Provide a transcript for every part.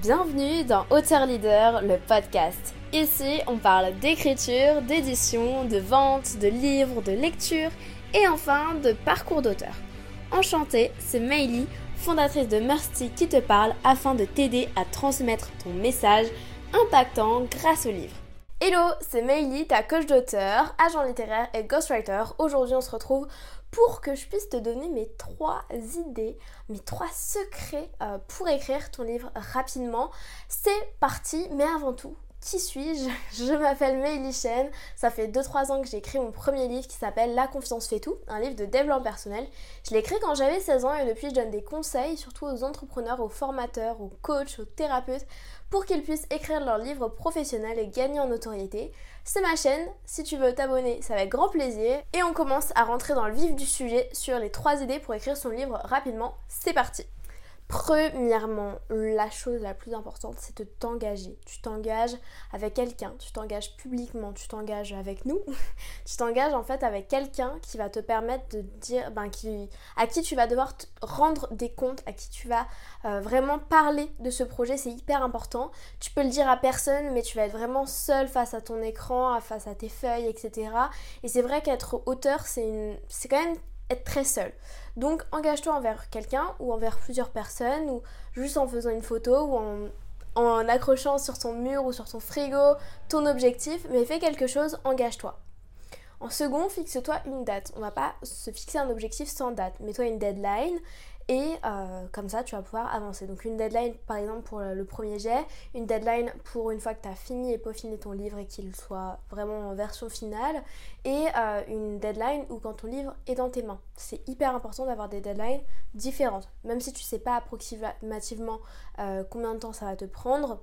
Bienvenue dans Auteur Leader, le podcast. Ici, on parle d'écriture, d'édition, de vente, de livres, de lecture et enfin de parcours d'auteur. Enchantée, c'est Meili, fondatrice de Mercy qui te parle afin de t'aider à transmettre ton message impactant grâce au livre. Hello, c'est Meili, ta coach d'auteur, agent littéraire et ghostwriter. Aujourd'hui, on se retrouve pour que je puisse te donner mes trois idées, mes trois secrets euh, pour écrire ton livre rapidement. C'est parti, mais avant tout, qui suis-je? Je m'appelle Meili Chen. Ça fait 2-3 ans que j'ai écrit mon premier livre qui s'appelle La confiance fait tout, un livre de développement personnel. Je l'ai écrit quand j'avais 16 ans et depuis je donne des conseils, surtout aux entrepreneurs, aux formateurs, aux coachs, aux thérapeutes, pour qu'ils puissent écrire leur livre professionnel et gagner en notoriété. C'est ma chaîne, si tu veux t'abonner, ça va être grand plaisir. Et on commence à rentrer dans le vif du sujet sur les 3 idées pour écrire son livre rapidement. C'est parti Premièrement, la chose la plus importante, c'est de t'engager. Tu t'engages avec quelqu'un, tu t'engages publiquement, tu t'engages avec nous, tu t'engages en fait avec quelqu'un qui va te permettre de dire, ben, qui, à qui tu vas devoir rendre des comptes, à qui tu vas euh, vraiment parler de ce projet, c'est hyper important. Tu peux le dire à personne, mais tu vas être vraiment seul face à ton écran, face à tes feuilles, etc. Et c'est vrai qu'être auteur, c'est quand même être très seul. Donc engage-toi envers quelqu'un ou envers plusieurs personnes ou juste en faisant une photo ou en, accrochant sur ton mur ou sur ton frigo ton objectif, mais fais quelque chose, engage-toi. En second, fixe-toi une date. On va pas se fixer un objectif sans date. Mets-toi une deadline et euh, comme ça tu vas pouvoir avancer. Donc une deadline par exemple pour le premier jet, une deadline pour une fois que tu as fini et peaufiné ton livre et qu'il soit vraiment en version finale, et euh, une deadline où quand ton livre est dans tes mains. C'est hyper important d'avoir des deadlines différentes. Même si tu sais pas approximativement euh, combien de temps ça va te prendre,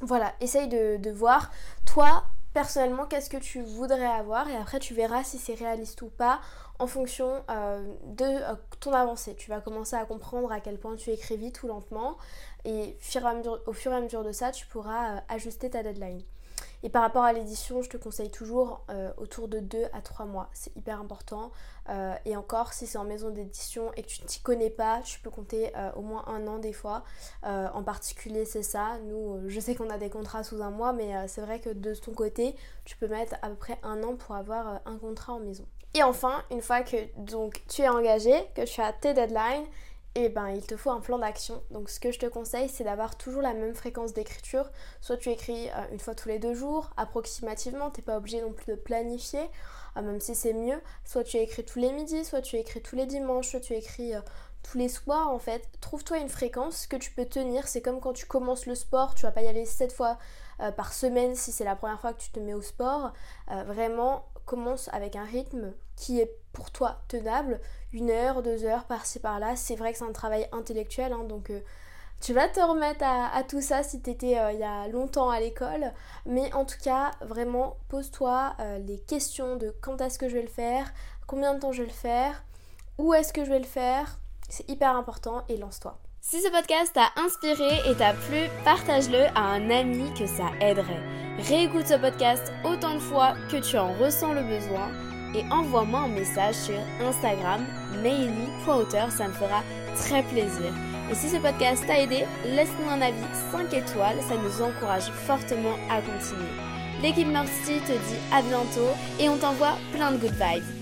voilà, essaye de, de voir toi personnellement qu'est-ce que tu voudrais avoir et après tu verras si c'est réaliste ou pas en fonction euh, de euh, ton avancée. Tu vas commencer à comprendre à quel point tu écris vite ou lentement et au fur et à mesure de ça tu pourras euh, ajuster ta deadline. Et par rapport à l'édition, je te conseille toujours euh, autour de 2 à 3 mois. C'est hyper important. Euh, et encore, si c'est en maison d'édition et que tu ne t'y connais pas, tu peux compter euh, au moins un an des fois. en particulier, c'est ça. Nous, je sais qu'on a des contrats sous un mois, mais c'est vrai que de ton côté, tu peux mettre à peu près un an pour avoir un contrat en maison. Et enfin, une fois que donc, tu es engagé, que tu as tes deadlines, et eh ben il te faut un plan d'action. Donc ce que je te conseille c'est d'avoir toujours la même fréquence d'écriture. Soit tu écris euh, une fois tous les deux jours, approximativement, t'es pas obligé non plus de planifier, euh, même si c'est mieux. Soit tu écris tous les midis, soit tu écris tous les dimanches, soit tu écris euh, tous les soirs en fait. Trouve-toi une fréquence que tu peux tenir. C'est comme quand tu commences le sport, tu vas pas y aller 7 fois par semaine si c'est la première fois que tu te mets au sport. vraiment commence avec un rythme qui est pour toi tenable, une heure, deux heures par-ci par-là. C'est vrai que c'est un travail intellectuel, hein, donc euh, tu vas te remettre à, tout ça si tu étais euh, il y a longtemps à l'école. Mais en tout cas, vraiment, pose-toi euh, les questions de quand est-ce que je vais le faire, combien de temps je vais le faire, où est-ce que je vais le faire. C'est hyper important et lance-toi. Si ce podcast t'a inspiré et t'a plu, partage-le à un ami que ça aiderait. Réécoute ce podcast autant de fois que tu en ressens le besoin et envoie-moi un message sur Instagram, maily.auteur, ça me fera très plaisir. Et si ce podcast t'a aidé, laisse-nous un avis 5 étoiles, ça nous encourage fortement à continuer. L'équipe Mercy te dit à bientôt et on t'envoie plein de good vibes.